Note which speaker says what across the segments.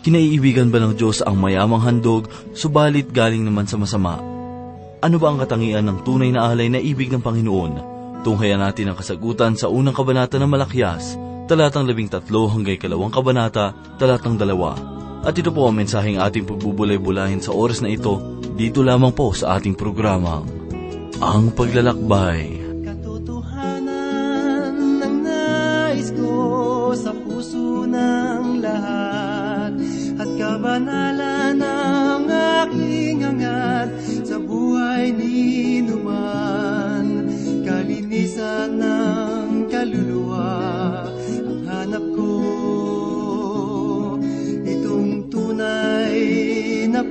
Speaker 1: Kinaiibigan ba ng Diyos ang mayamang handog, subalit galing naman sa masama? Ano ba ang katangian ng tunay na alay na ibig ng Panginoon? Tunghayan natin ang kasagutan sa unang kabanata ng Malakyas, talatang labing tatlo hanggang kalawang kabanata, talatang dalawa. At ito po ang mensaheng ating pagbubulay-bulahin sa oras na ito, dito lamang po sa ating programa, Ang Paglalakbay.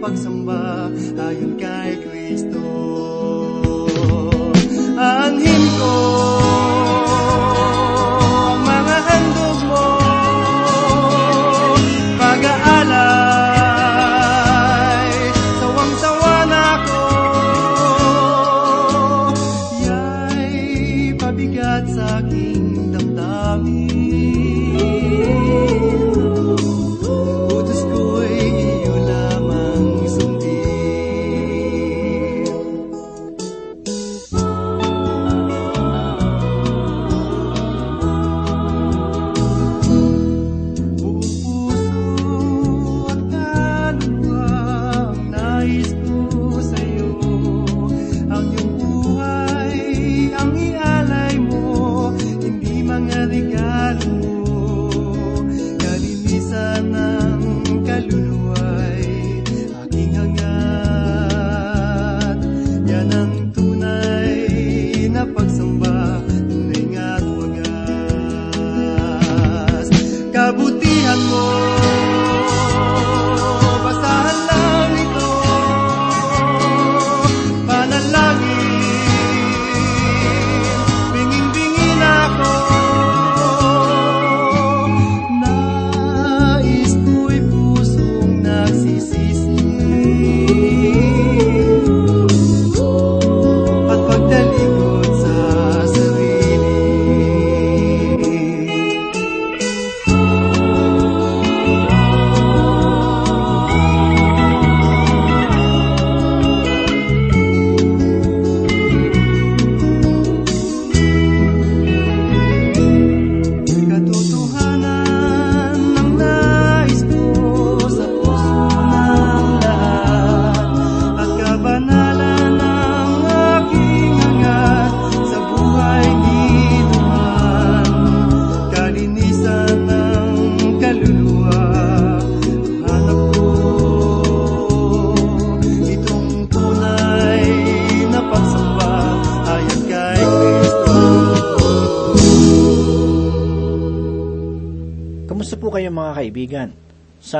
Speaker 2: Pagsamba ayon kay Kristo. Anhin ko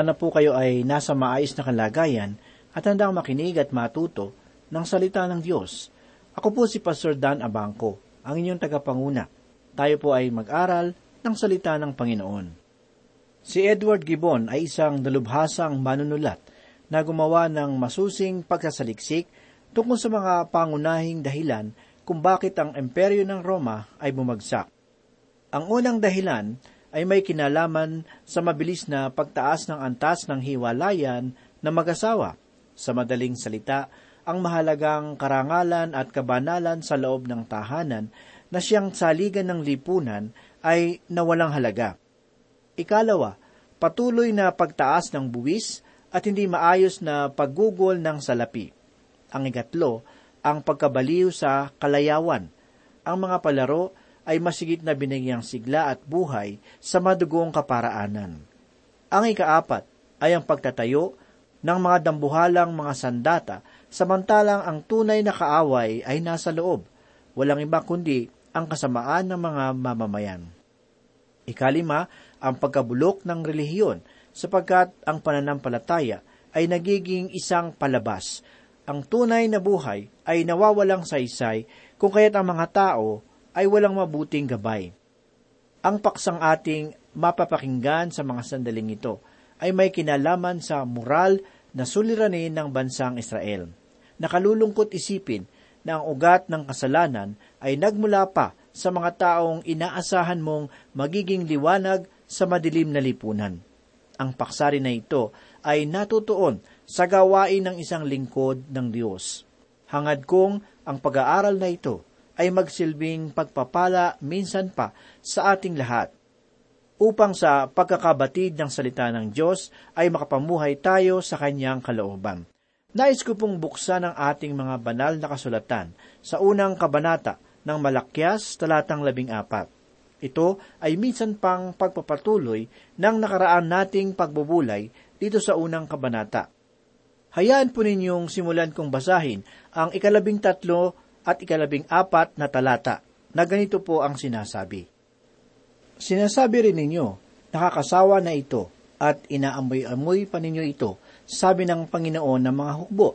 Speaker 3: Sana po kayo ay nasa maayos na kalagayan at handang makinig at matuto ng salita ng Diyos. Ako po si Pastor Dan Abangco, ang inyong tagapanguna. Tayo po ay mag-aral ng salita ng Panginoon. Si Edward Gibbon ay isang dalubhasang manunulat na gumawa ng masusing pagsasaliksik tungkol sa mga pangunahing dahilan kung bakit ang imperyo ng Roma ay bumagsak. Ang unang dahilan ay may kinalaman sa mabilis na pagtaas ng antas ng hiwalayan na mag-asawa. Sa madaling salita, ang mahalagang karangalan at kabanalan sa loob ng tahanan na siyang saligan ng lipunan ay nawalang halaga. Ikalawa, patuloy na pagtaas ng buwis at hindi maayos na paggugol ng salapi. Ang ikatlo, ang pagkabaliw sa kalayawan. Ang mga palaro ay masigit na binigyang sigla at buhay sa madugong kaparaanan. Ang ikaapat ay ang pagtatayo ng mga dambuhalang mga sandata samantalang ang tunay na kaaway ay nasa loob, walang iba kundi ang kasamaan ng mga mamamayan. Ikalima, ang pagkabulok ng relihiyon sapagkat ang pananampalataya ay nagiging isang palabas. Ang tunay na buhay ay nawawalang saysay kung kaya't ang mga tao ay walang mabuting gabay. Ang paksang ating mapapakinggan sa mga sandaling ito ay may kinalaman sa moral na suliranin ng bansang Israel. Nakalulungkot isipin na ang ugat ng kasalanan ay nagmula pa sa mga taong inaasahan mong magiging liwanag sa madilim na lipunan. ang paksari na ito ay natutuon sa gawain ng isang lingkod ng Diyos. Hangad kong ang pag-aaral na ito ay magsilbing pagpapala minsan pa sa ating lahat upang sa pagkakabatid ng salita ng Diyos ay makapamuhay tayo sa kanyang kalooban. Nais ko pong buksan ang ating mga banal na kasulatan sa unang kabanata ng Malakyas, talatang labing apat. Ito ay minsan pang pagpapatuloy ng nakaraan nating pagbubulay dito sa unang kabanata. Hayaan po ninyong simulan kong basahin ang ikalabing tatlo at ikalabing apat na talata na ganito po ang sinasabi. Sinasabi rin ninyo, nakakasawa na ito at inaamoy-amoy pa ninyo ito, sabi ng Panginoon ng mga hukbo.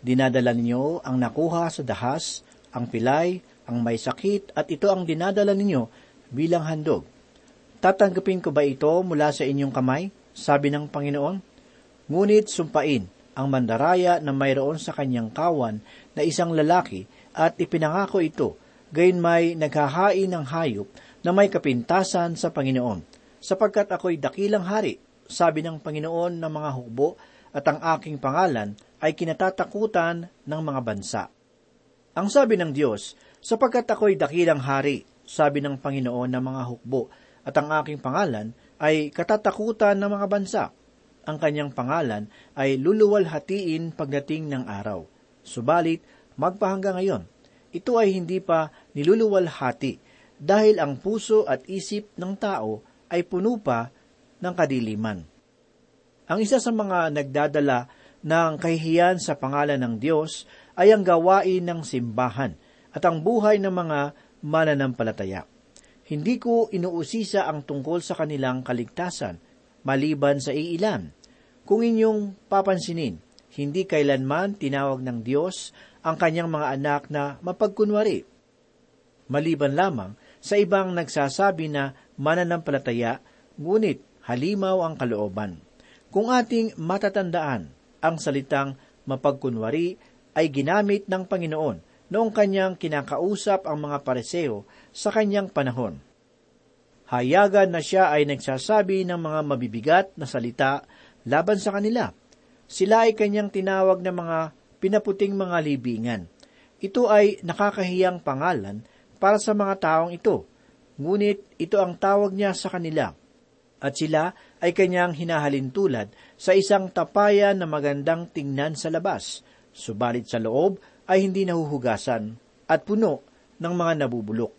Speaker 3: Dinadala ninyo ang nakuha sa dahas, ang pilay, ang may sakit, at ito ang dinadala ninyo bilang handog. Tatanggapin ko ba ito mula sa inyong kamay? Sabi ng Panginoon. Ngunit sumpain ang mandaraya na mayroon sa kanyang kawan na isang lalaki at ipinangako ito, gayon may naghahain ng hayop na may kapintasan sa Panginoon, sapagkat ako'y dakilang hari, sabi ng Panginoon ng mga hukbo, at ang aking pangalan ay kinatatakutan ng mga bansa. Ang sabi ng Diyos, sapagkat ako'y dakilang hari, sabi ng Panginoon ng mga hukbo, at ang aking pangalan ay katatakutan ng mga bansa. Ang kanyang pangalan ay luluwalhatiin pagdating ng araw. Subalit, magpahangga ngayon, ito ay hindi pa niluluwalhati dahil ang puso at isip ng tao ay puno pa ng kadiliman. Ang isa sa mga nagdadala ng kahihiyan sa pangalan ng Diyos ay ang gawain ng simbahan at ang buhay ng mga mananampalataya. Hindi ko inuusisa ang tungkol sa kanilang kaligtasan, maliban sa iilan. Kung inyong papansinin, hindi kailanman tinawag ng Diyos ang kanyang mga anak na mapagkunwari. Maliban lamang sa ibang nagsasabi na mananampalataya, ngunit halimaw ang kalooban. Kung ating matatandaan, ang salitang mapagkunwari ay ginamit ng Panginoon noong kanyang kinakausap ang mga pareseo sa kanyang panahon. Hayagan na siya ay nagsasabi ng mga mabibigat na salita laban sa kanila. Sila ay kanyang tinawag na mga pinaputing mga libingan. Ito ay nakakahiyang pangalan para sa mga taong ito, ngunit ito ang tawag niya sa kanila. At sila ay kanyang hinahalin tulad sa isang tapayan na magandang tingnan sa labas, subalit sa loob ay hindi nahuhugasan at puno ng mga nabubulok.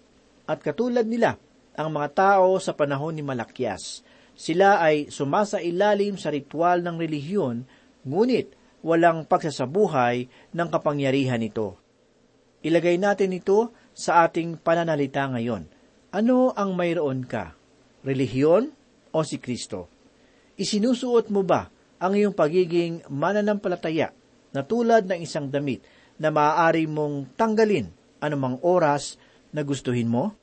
Speaker 3: At katulad nila, ang mga tao sa panahon ni Malakyas, sila ay sumasa ilalim sa ritual ng relihiyon, ngunit walang pagsasabuhay ng kapangyarihan nito. Ilagay natin ito sa ating pananalita ngayon. Ano ang mayroon ka? Relihiyon o si Kristo? Isinusuot mo ba ang iyong pagiging mananampalataya na tulad ng isang damit na maaari mong tanggalin anumang oras na gustuhin mo?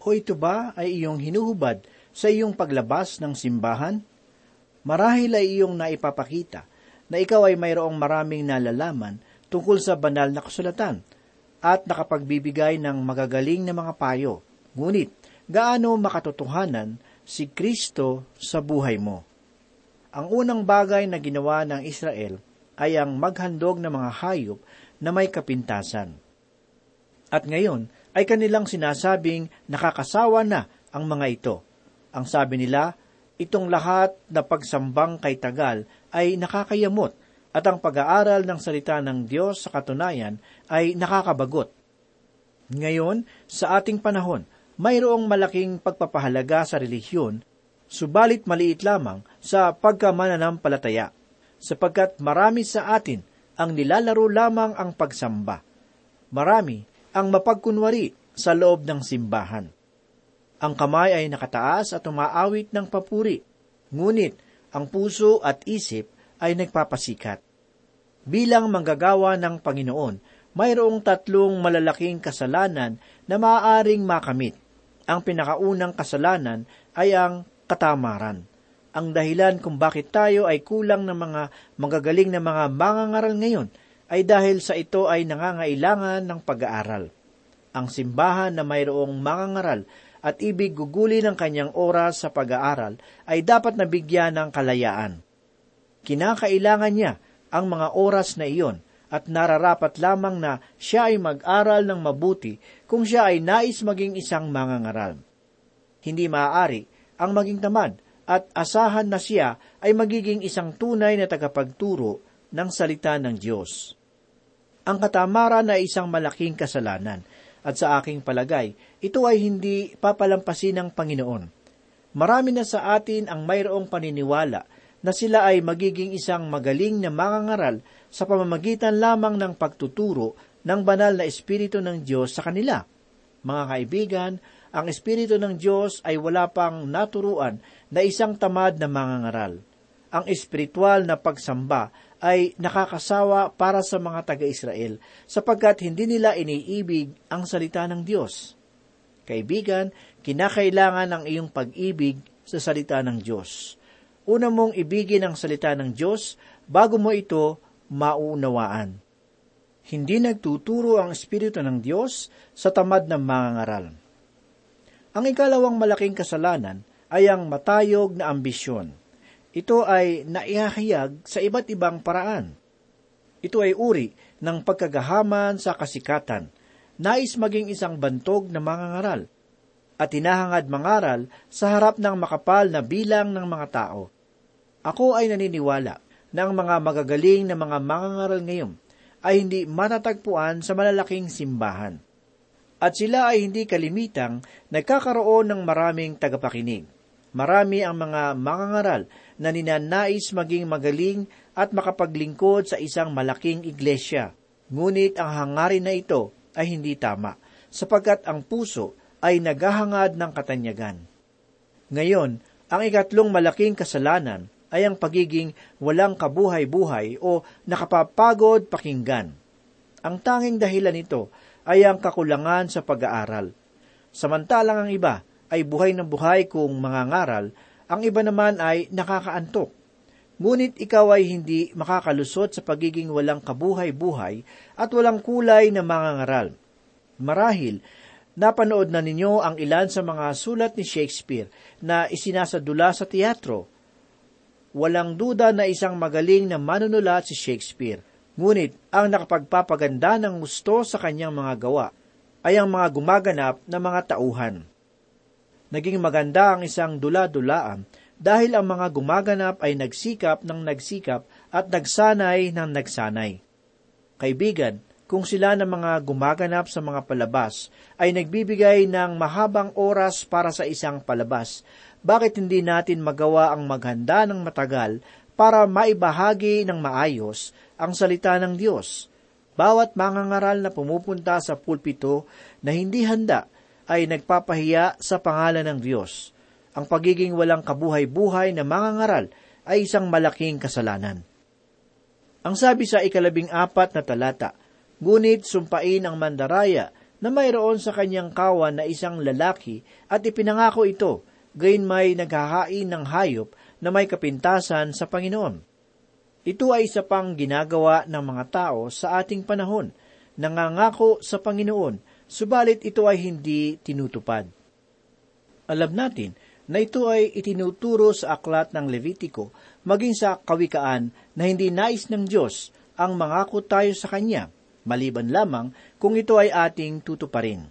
Speaker 3: O ito ba ay iyong hinuhubad sa iyong paglabas ng simbahan? Marahil ay iyong naipapakita na ikaw ay mayroong maraming nalalaman tungkol sa banal na kasulatan at nakapagbibigay ng magagaling na mga payo. Ngunit, gaano makatotohanan si Kristo sa buhay mo? Ang unang bagay na ginawa ng Israel ay ang maghandog ng mga hayop na may kapintasan. At ngayon ay kanilang sinasabing nakakasawa na ang mga ito. Ang sabi nila, itong lahat na pagsambang kay tagal ay nakakayamot at ang pag-aaral ng salita ng Diyos sa katunayan ay nakakabagot. Ngayon, sa ating panahon, mayroong malaking pagpapahalaga sa relihiyon, subalit maliit lamang sa pagkamananampalataya, sapagkat marami sa atin ang nilalaro lamang ang pagsamba. Marami ang mapagkunwari sa loob ng simbahan. Ang kamay ay nakataas at umaawit ng papuri, ngunit ang puso at isip ay nagpapasikat. Bilang manggagawa ng Panginoon, mayroong tatlong malalaking kasalanan na maaaring makamit. Ang pinakaunang kasalanan ay ang katamaran. Ang dahilan kung bakit tayo ay kulang ng mga magagaling na mga mangangaral ngayon ay dahil sa ito ay nangangailangan ng pag-aaral. Ang simbahan na mayroong mangangaral at ibig guguli ng kanyang oras sa pag-aaral ay dapat nabigyan ng kalayaan. Kinakailangan niya ang mga oras na iyon at nararapat lamang na siya ay mag-aral ng mabuti kung siya ay nais maging isang mangangaral. Hindi maaari ang maging tamad at asahan na siya ay magiging isang tunay na tagapagturo ng salita ng Diyos. Ang katamaran ay isang malaking kasalanan at sa aking palagay, ito ay hindi papalampasin ng Panginoon. Marami na sa atin ang mayroong paniniwala na sila ay magiging isang magaling na mangangaral sa pamamagitan lamang ng pagtuturo ng banal na Espiritu ng Diyos sa kanila. Mga kaibigan, ang Espiritu ng Diyos ay wala pang naturuan na isang tamad na mangangaral. Ang espiritual na pagsamba ay nakakasawa para sa mga taga-Israel sapagkat hindi nila iniibig ang salita ng Diyos. Kaibigan, kinakailangan ang iyong pag-ibig sa salita ng Diyos. Una mong ibigin ang salita ng Diyos bago mo ito maunawaan. Hindi nagtuturo ang Espiritu ng Diyos sa tamad ng mangangaral. Ang ikalawang malaking kasalanan ay ang matayog na ambisyon. Ito ay naihahayag sa iba't ibang paraan. Ito ay uri ng pagkagahaman sa kasikatan, nais maging isang bantog na mangangaral, at hinahangad mangaral sa harap ng makapal na bilang ng mga tao. Ako ay naniniwala na ang mga magagaling na mga mangangaral ngayon ay hindi matatagpuan sa malalaking simbahan. At sila ay hindi kalimitang nagkakaroon ng maraming tagapakinig. Marami ang mga mangangaral na ninanais maging magaling at makapaglingkod sa isang malaking iglesia. Ngunit ang hangarin na ito ay hindi tama, sapagkat ang puso ay naghahangad ng katanyagan. Ngayon, ang ikatlong malaking kasalanan ay ang pagiging walang kabuhay-buhay o nakapapagod pakinggan. Ang tanging dahilan nito ay ang kakulangan sa pag-aaral. Samantalang ang iba ay buhay ng buhay kung mangangaral, ang iba naman ay nakakaantok. Ngunit ikaw ay hindi makakalusot sa pagiging walang kabuhay-buhay at walang kulay na mangangaral. Marahil, napanood na ninyo ang ilan sa mga sulat ni Shakespeare na isinasadula sa teatro Walang duda na isang magaling na manunulat si Shakespeare. Ngunit ang nakapagpapaganda ng gusto sa kanyang mga gawa ay ang mga gumaganap na mga tauhan. Naging maganda ang isang dula-dulaan dahil ang mga gumaganap ay nagsikap ng nagsikap at nagsanay ng nagsanay. Kaibigan, kung sila ng mga gumaganap sa mga palabas ay nagbibigay ng mahabang oras para sa isang palabas, bakit hindi natin magawa ang maghanda ng matagal para maibahagi ng maayos ang salita ng Diyos? Bawat mangangaral na pumupunta sa pulpito na hindi handa ay nagpapahiya sa pangalan ng Diyos. Ang pagiging walang kabuhay-buhay na mangangaral ay isang malaking kasalanan. Ang sabi sa ikalabing apat na talata, Ngunit sumpain ang mandaraya na mayroon sa kanyang kawan na isang lalaki at ipinangako ito gayon may naghahain ng hayop na may kapintasan sa Panginoon. Ito ay isa pang ginagawa ng mga tao sa ating panahon, nangangako sa Panginoon, subalit ito ay hindi tinutupad. Alam natin na ito ay itinuturo sa aklat ng Levitiko, maging sa kawikaan na hindi nais ng Diyos ang mangako tayo sa Kanya, maliban lamang kung ito ay ating tutuparin.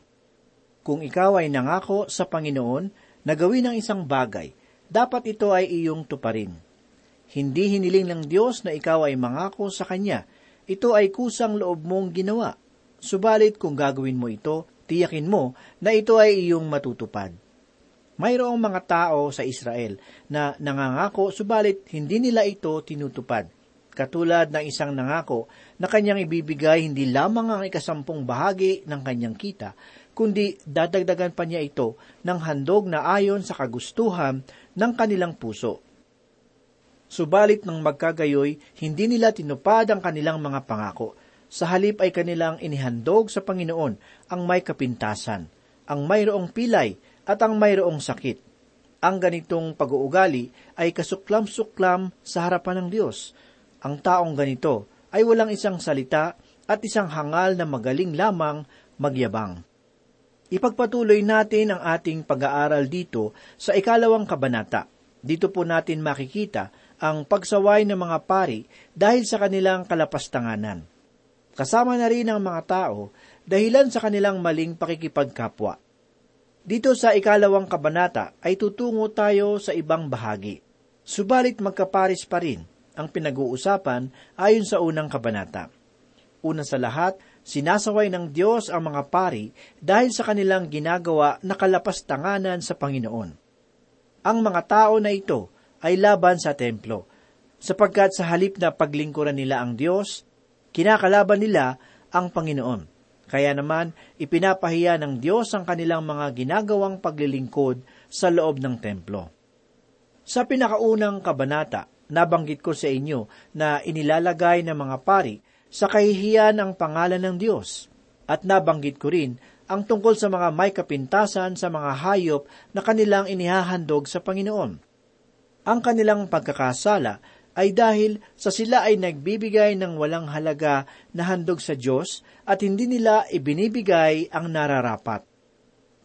Speaker 3: Kung ikaw ay nangako sa Panginoon, na gawin ang isang bagay, dapat ito ay iyong tuparin. Hindi hiniling ng Diyos na ikaw ay mangako sa Kanya. Ito ay kusang loob mong ginawa. Subalit kung gagawin mo ito, tiyakin mo na ito ay iyong matutupad. Mayroong mga tao sa Israel na nangangako subalit hindi nila ito tinutupad. Katulad ng isang nangako na kanyang ibibigay hindi lamang ang ikasampung bahagi ng kanyang kita, kundi dadagdagan pa niya ito ng handog na ayon sa kagustuhan ng kanilang puso. Subalit ng magkagayoy, hindi nila tinupad ang kanilang mga pangako. Sa halip ay kanilang inihandog sa Panginoon ang may kapintasan, ang mayroong pilay at ang mayroong sakit. Ang ganitong pag-uugali ay kasuklam-suklam sa harapan ng Diyos. Ang taong ganito ay walang isang salita at isang hangal na magaling lamang magyabang. Ipagpatuloy natin ang ating pag-aaral dito sa ikalawang kabanata. Dito po natin makikita ang pagsaway ng mga pari dahil sa kanilang kalapastanganan. Kasama na rin ang mga tao dahilan sa kanilang maling pakikipagkapwa. Dito sa ikalawang kabanata ay tutungo tayo sa ibang bahagi. Subalit magkaparis pa rin ang pinag-uusapan ayon sa unang kabanata. Una sa lahat, sinasaway ng Diyos ang mga pari dahil sa kanilang ginagawa na kalapastanganan sa Panginoon. Ang mga tao na ito ay laban sa templo, sapagkat sa halip na paglingkuran nila ang Diyos, kinakalaban nila ang Panginoon. Kaya naman, ipinapahiya ng Diyos ang kanilang mga ginagawang paglilingkod sa loob ng templo. Sa pinakaunang kabanata, nabanggit ko sa inyo na inilalagay ng mga pari sa kahihiyan ang pangalan ng Diyos. At nabanggit ko rin ang tungkol sa mga may kapintasan sa mga hayop na kanilang inihahandog sa Panginoon. Ang kanilang pagkakasala ay dahil sa sila ay nagbibigay ng walang halaga na handog sa Diyos at hindi nila ibinibigay ang nararapat.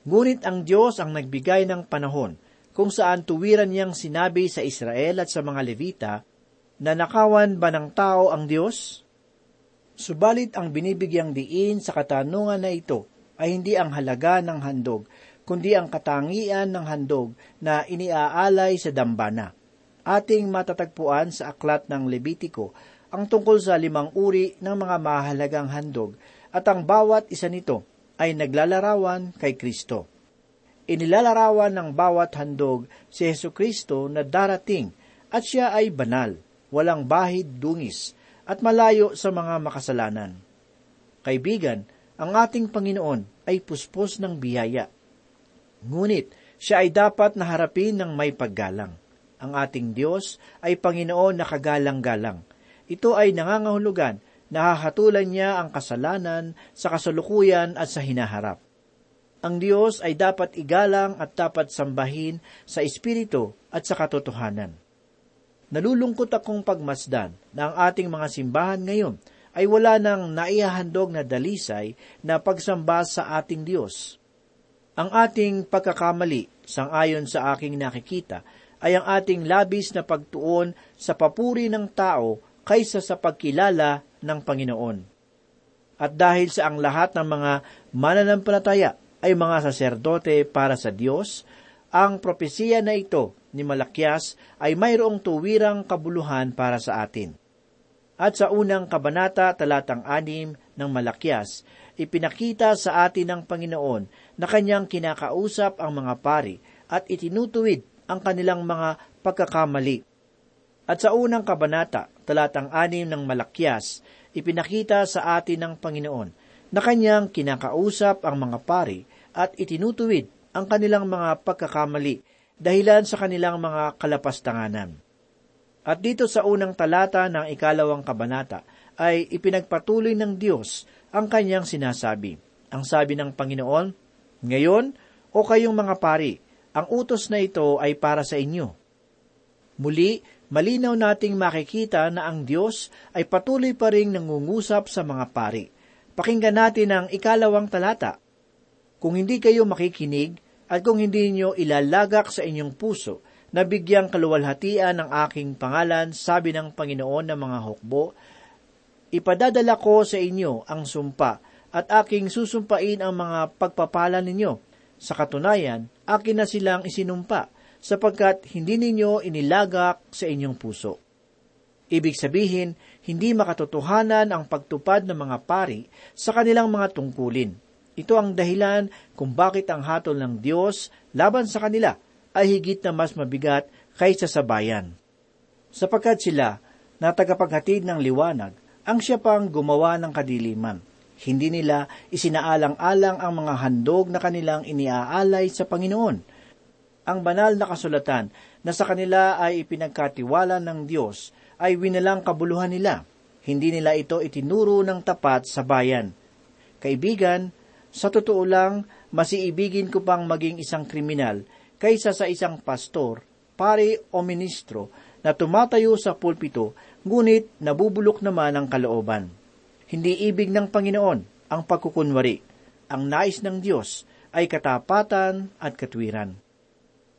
Speaker 3: Ngunit ang Diyos ang nagbigay ng panahon kung saan tuwiran niyang sinabi sa Israel at sa mga Levita na nakawan ba ng tao ang Diyos? Subalit ang binibigyang diin sa katanungan na ito ay hindi ang halaga ng handog, kundi ang katangian ng handog na iniaalay sa dambana. Ating matatagpuan sa aklat ng Levitiko ang tungkol sa limang uri ng mga mahalagang handog at ang bawat isa nito ay naglalarawan kay Kristo. Inilalarawan ng bawat handog si Yesu Kristo na darating at siya ay banal, walang bahid dungis, at malayo sa mga makasalanan. Kaibigan, ang ating Panginoon ay puspos ng biyaya. Ngunit, siya ay dapat naharapin ng may paggalang. Ang ating Diyos ay Panginoon na kagalang-galang. Ito ay nangangahulugan na hahatulan niya ang kasalanan sa kasalukuyan at sa hinaharap. Ang Diyos ay dapat igalang at dapat sambahin sa Espiritu at sa katotohanan. Nalulungkot akong pagmasdan na ang ating mga simbahan ngayon ay wala nang naihahandog na dalisay na pagsamba sa ating Diyos. Ang ating pagkakamali, sangayon sa aking nakikita, ay ang ating labis na pagtuon sa papuri ng tao kaysa sa pagkilala ng Panginoon. At dahil sa ang lahat ng mga mananampalataya ay mga saserdote para sa Diyos, ang propesiya na ito ni Malakyas ay mayroong tuwirang kabuluhan para sa atin. At sa unang kabanata talatang anim ng Malakyas, ipinakita sa atin ng Panginoon na kanyang kinakausap ang mga pari at itinutuwid ang kanilang mga pagkakamali. At sa unang kabanata, talatang anim ng Malakyas, ipinakita sa atin ng Panginoon na kanyang kinakausap ang mga pari at itinutuwid ang kanilang mga pagkakamali dahilan sa kanilang mga kalapastanganan. At dito sa unang talata ng ikalawang kabanata ay ipinagpatuloy ng Diyos ang kanyang sinasabi. Ang sabi ng Panginoon, Ngayon, o kayong mga pari, ang utos na ito ay para sa inyo. Muli, malinaw nating makikita na ang Diyos ay patuloy pa ring nangungusap sa mga pari. Pakinggan natin ang ikalawang talata. Kung hindi kayo makikinig at kung hindi niyo ilalagak sa inyong puso na bigyang kaluwalhatian ng aking pangalan, sabi ng Panginoon ng mga hukbo, Ipadadala ko sa inyo ang sumpa at aking susumpain ang mga pagpapala ninyo. Sa katunayan, akin na silang isinumpa sapagkat hindi ninyo inilagak sa inyong puso. Ibig sabihin, hindi makatotohanan ang pagtupad ng mga pari sa kanilang mga tungkulin. Ito ang dahilan kung bakit ang hatol ng Diyos laban sa kanila ay higit na mas mabigat kaysa sa bayan. Sapagkat sila na tagapaghatid ng liwanag ang siya pang gumawa ng kadiliman. Hindi nila isinaalang-alang ang mga handog na kanilang iniaalay sa Panginoon. Ang banal na kasulatan na sa kanila ay ipinagkatiwala ng Diyos ay winalang kabuluhan nila. Hindi nila ito itinuro ng tapat sa bayan. Kaibigan, sa totoo lang, masiibigin ko pang maging isang kriminal kaysa sa isang pastor, pare o ministro na tumatayo sa pulpito ngunit nabubulok naman ang kalooban. Hindi ibig ng Panginoon ang pagkukunwari. Ang nais ng Diyos ay katapatan at katwiran.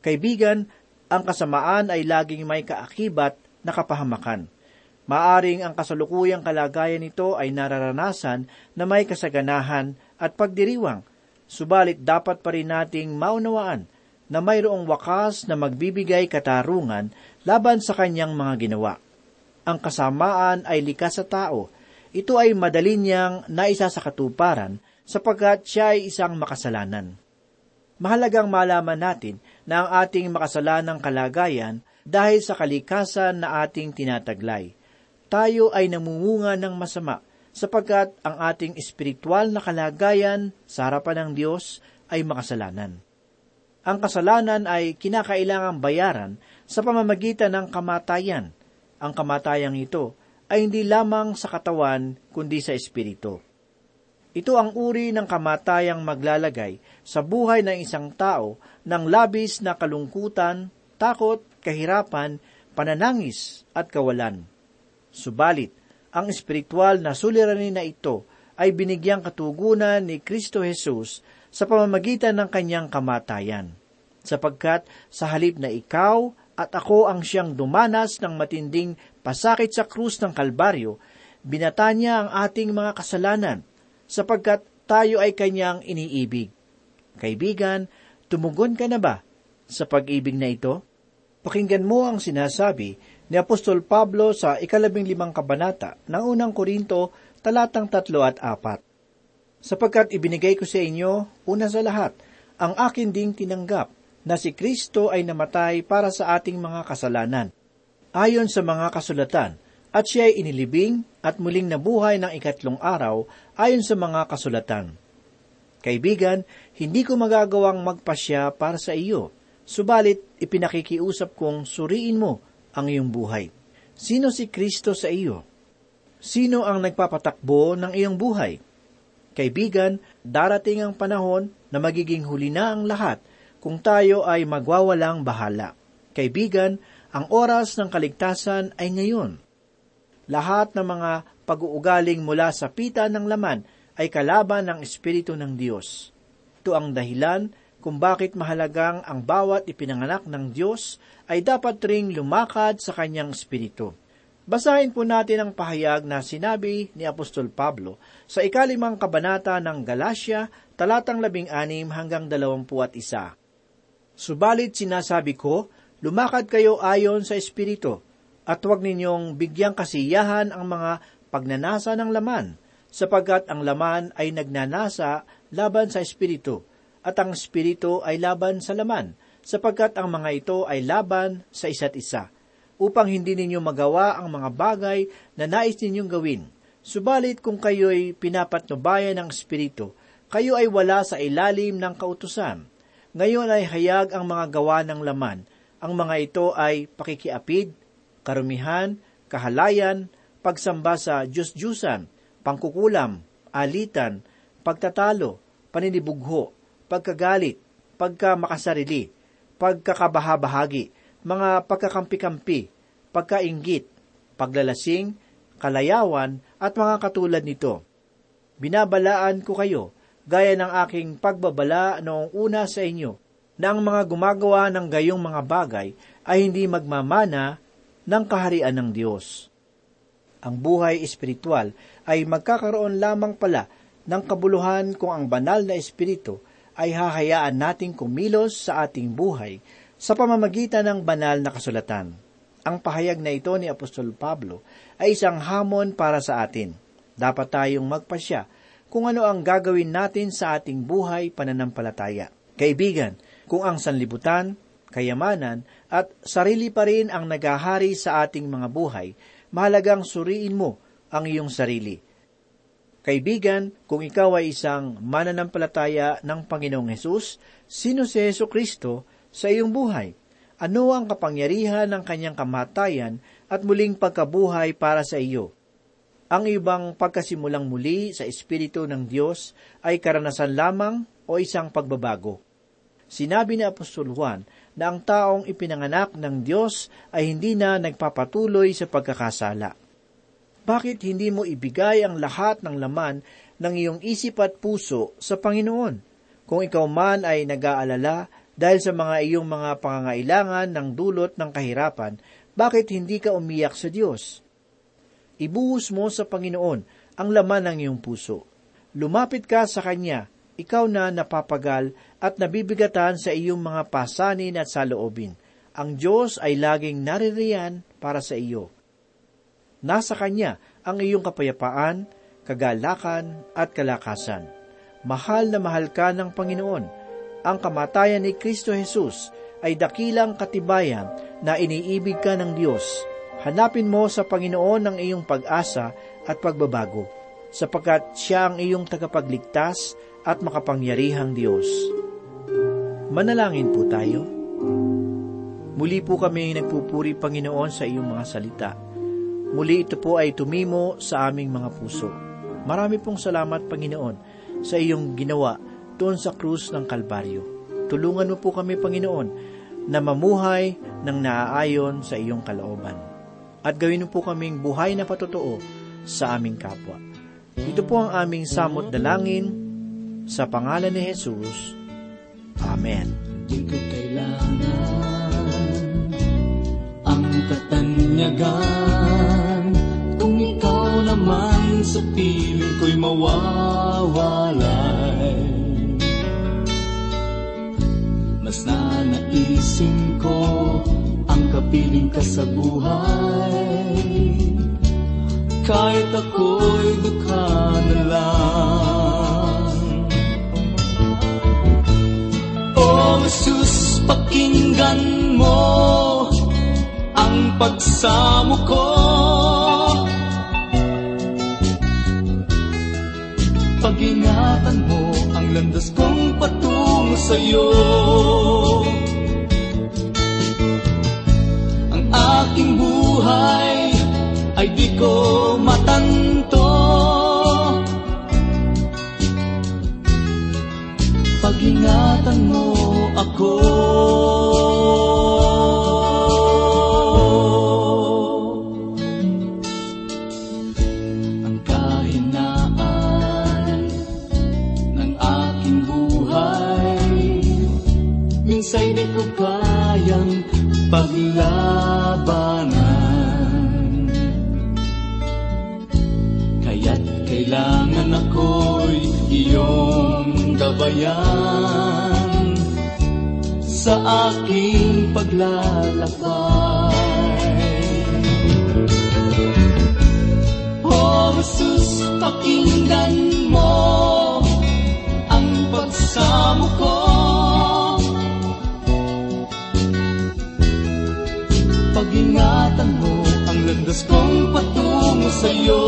Speaker 3: Kaibigan, ang kasamaan ay laging may kaakibat na kapahamakan. Maaring ang kasalukuyang kalagayan nito ay nararanasan na may kasaganahan at pagdiriwang, subalit dapat pa rin nating maunawaan na mayroong wakas na magbibigay katarungan laban sa kanyang mga ginawa. Ang kasamaan ay likas sa tao. Ito ay madali niyang naisa sa katuparan sapagkat siya ay isang makasalanan. Mahalagang malaman natin na ang ating makasalanang kalagayan dahil sa kalikasan na ating tinataglay. Tayo ay namumunga ng masama sapagkat ang ating espiritual na kalagayan sa harapan ng Diyos ay makasalanan. Ang kasalanan ay kinakailangang bayaran sa pamamagitan ng kamatayan. Ang kamatayang ito ay hindi lamang sa katawan kundi sa espiritu. Ito ang uri ng kamatayang maglalagay sa buhay ng isang tao ng labis na kalungkutan, takot, kahirapan, pananangis at kawalan. Subalit, ang espiritual na suliranin na ito ay binigyang katugunan ni Kristo Jesus sa pamamagitan ng kanyang kamatayan. Sapagkat sa halip na ikaw at ako ang siyang dumanas ng matinding pasakit sa krus ng Kalbaryo, binata niya ang ating mga kasalanan sapagkat tayo ay kanyang iniibig. Kaibigan, tumugon ka na ba sa pag-ibig na ito? Pakinggan mo ang sinasabi ni Apostol Pablo sa ikalabing limang kabanata ng unang Korinto, talatang tatlo at apat. Sapagkat ibinigay ko sa inyo, una sa lahat, ang akin ding tinanggap, na si Kristo ay namatay para sa ating mga kasalanan. Ayon sa mga kasulatan, at siya ay inilibing at muling nabuhay ng ikatlong araw ayon sa mga kasulatan. Kaibigan, hindi ko magagawang magpasya para sa iyo, subalit ipinakikiusap kong suriin mo ang iyong buhay. Sino si Kristo sa iyo? Sino ang nagpapatakbo ng iyong buhay? Kaibigan, darating ang panahon na magiging huli na ang lahat kung tayo ay magwawalang bahala. Kaibigan, ang oras ng kaligtasan ay ngayon. Lahat ng mga pag-uugaling mula sa pita ng laman ay kalaban ng Espiritu ng Diyos. Ito ang dahilan kung bakit mahalagang ang bawat ipinanganak ng Diyos ay dapat ring lumakad sa kanyang Espiritu. Basahin po natin ang pahayag na sinabi ni Apostol Pablo sa ikalimang kabanata ng Galatia, talatang labing anim hanggang dalawampu at isa. Subalit sinasabi ko, lumakad kayo ayon sa Espiritu, at huwag ninyong bigyang kasiyahan ang mga pagnanasa ng laman, sapagkat ang laman ay nagnanasa laban sa Espiritu, at ang Espiritu ay laban sa laman, sapagkat ang mga ito ay laban sa isa't isa, upang hindi ninyo magawa ang mga bagay na nais ninyong gawin. Subalit kung kayo'y pinapatnubayan ng Espiritu, kayo ay wala sa ilalim ng kautusan. Ngayon ay hayag ang mga gawa ng laman. Ang mga ito ay pakikiapid, karumihan, kahalayan, pagsamba sa Diyos-Diyusan, pangkukulam, alitan, pagtatalo, paninibugho, pagkagalit, pagkamakasarili, pagkakabahabahagi, mga pagkakampi-kampi, pagkaingit, paglalasing, kalayawan, at mga katulad nito. Binabalaan ko kayo, gaya ng aking pagbabala noong una sa inyo, na ang mga gumagawa ng gayong mga bagay ay hindi magmamana ng kaharian ng Diyos. Ang buhay espiritual ay magkakaroon lamang pala ng kabuluhan kung ang banal na espiritu ay hahayaan nating kumilos sa ating buhay sa pamamagitan ng banal na kasulatan. Ang pahayag na ito ni Apostol Pablo ay isang hamon para sa atin. Dapat tayong magpasya kung ano ang gagawin natin sa ating buhay pananampalataya. Kaibigan, kung ang sanlibutan, kayamanan, at sarili pa rin ang nagahari sa ating mga buhay, mahalagang suriin mo ang iyong sarili. Kaibigan, kung ikaw ay isang mananampalataya ng Panginoong Hesus, sino si Heso Kristo sa iyong buhay? Ano ang kapangyarihan ng kanyang kamatayan at muling pagkabuhay para sa iyo? Ang ibang pagkasimulang muli sa Espiritu ng Diyos ay karanasan lamang o isang pagbabago. Sinabi ni Apostol Juan na ang taong ipinanganak ng Diyos ay hindi na nagpapatuloy sa pagkakasala. Bakit hindi mo ibigay ang lahat ng laman ng iyong isip at puso sa Panginoon? Kung ikaw man ay nag-aalala dahil sa mga iyong mga pangangailangan ng dulot ng kahirapan, bakit hindi ka umiyak sa Diyos? Ibuhos mo sa Panginoon ang laman ng iyong puso. Lumapit ka sa Kanya, ikaw na napapagal at nabibigatan sa iyong mga pasanin at saloobin. Ang Diyos ay laging naririyan para sa iyo. Nasa Kanya ang iyong kapayapaan, kagalakan at kalakasan. Mahal na mahal ka ng Panginoon. Ang kamatayan ni Kristo Jesus ay dakilang katibayan na iniibig ka ng Diyos. Hanapin mo sa Panginoon ang iyong pag-asa at pagbabago, sapagkat Siya ang iyong tagapagligtas at makapangyarihang Diyos. Manalangin po tayo. Muli po kami nagpupuri Panginoon sa iyong mga salita. Muli ito po ay tumimo sa aming mga puso. Marami pong salamat Panginoon sa iyong ginawa doon sa krus ng Kalbaryo. Tulungan mo po kami Panginoon na mamuhay ng naaayon sa iyong kalooban. At gawin mo po kaming buhay na patotoo sa aming kapwa. Ito po ang aming samot dalangin sa pangalan ni Jesus. Amen.
Speaker 4: Di ko ang katanyagan Kung ikaw naman sa piling ko'y mawawalay Mas nanaisin ko ang kapiling ka sa buhay Kahit ako'y pakinggan mo ang pagsamo ko. Pag-ingatan mo ang landas kong patungo sa'yo. Ang aking buhay ay di ko matanto. Pag-ingatan mo ako kailangan ako'y iyong gabayan Sa aking paglalakbay. O Jesus, pakinggan mo Ang pagsamo ko. Pag-ingatan landas kong patungo sa'yo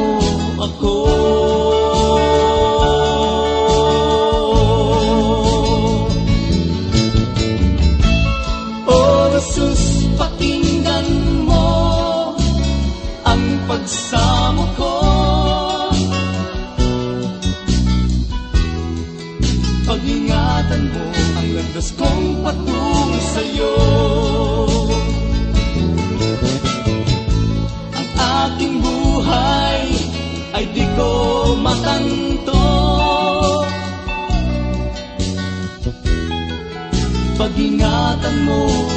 Speaker 4: mo ako pag-ingatan mo ako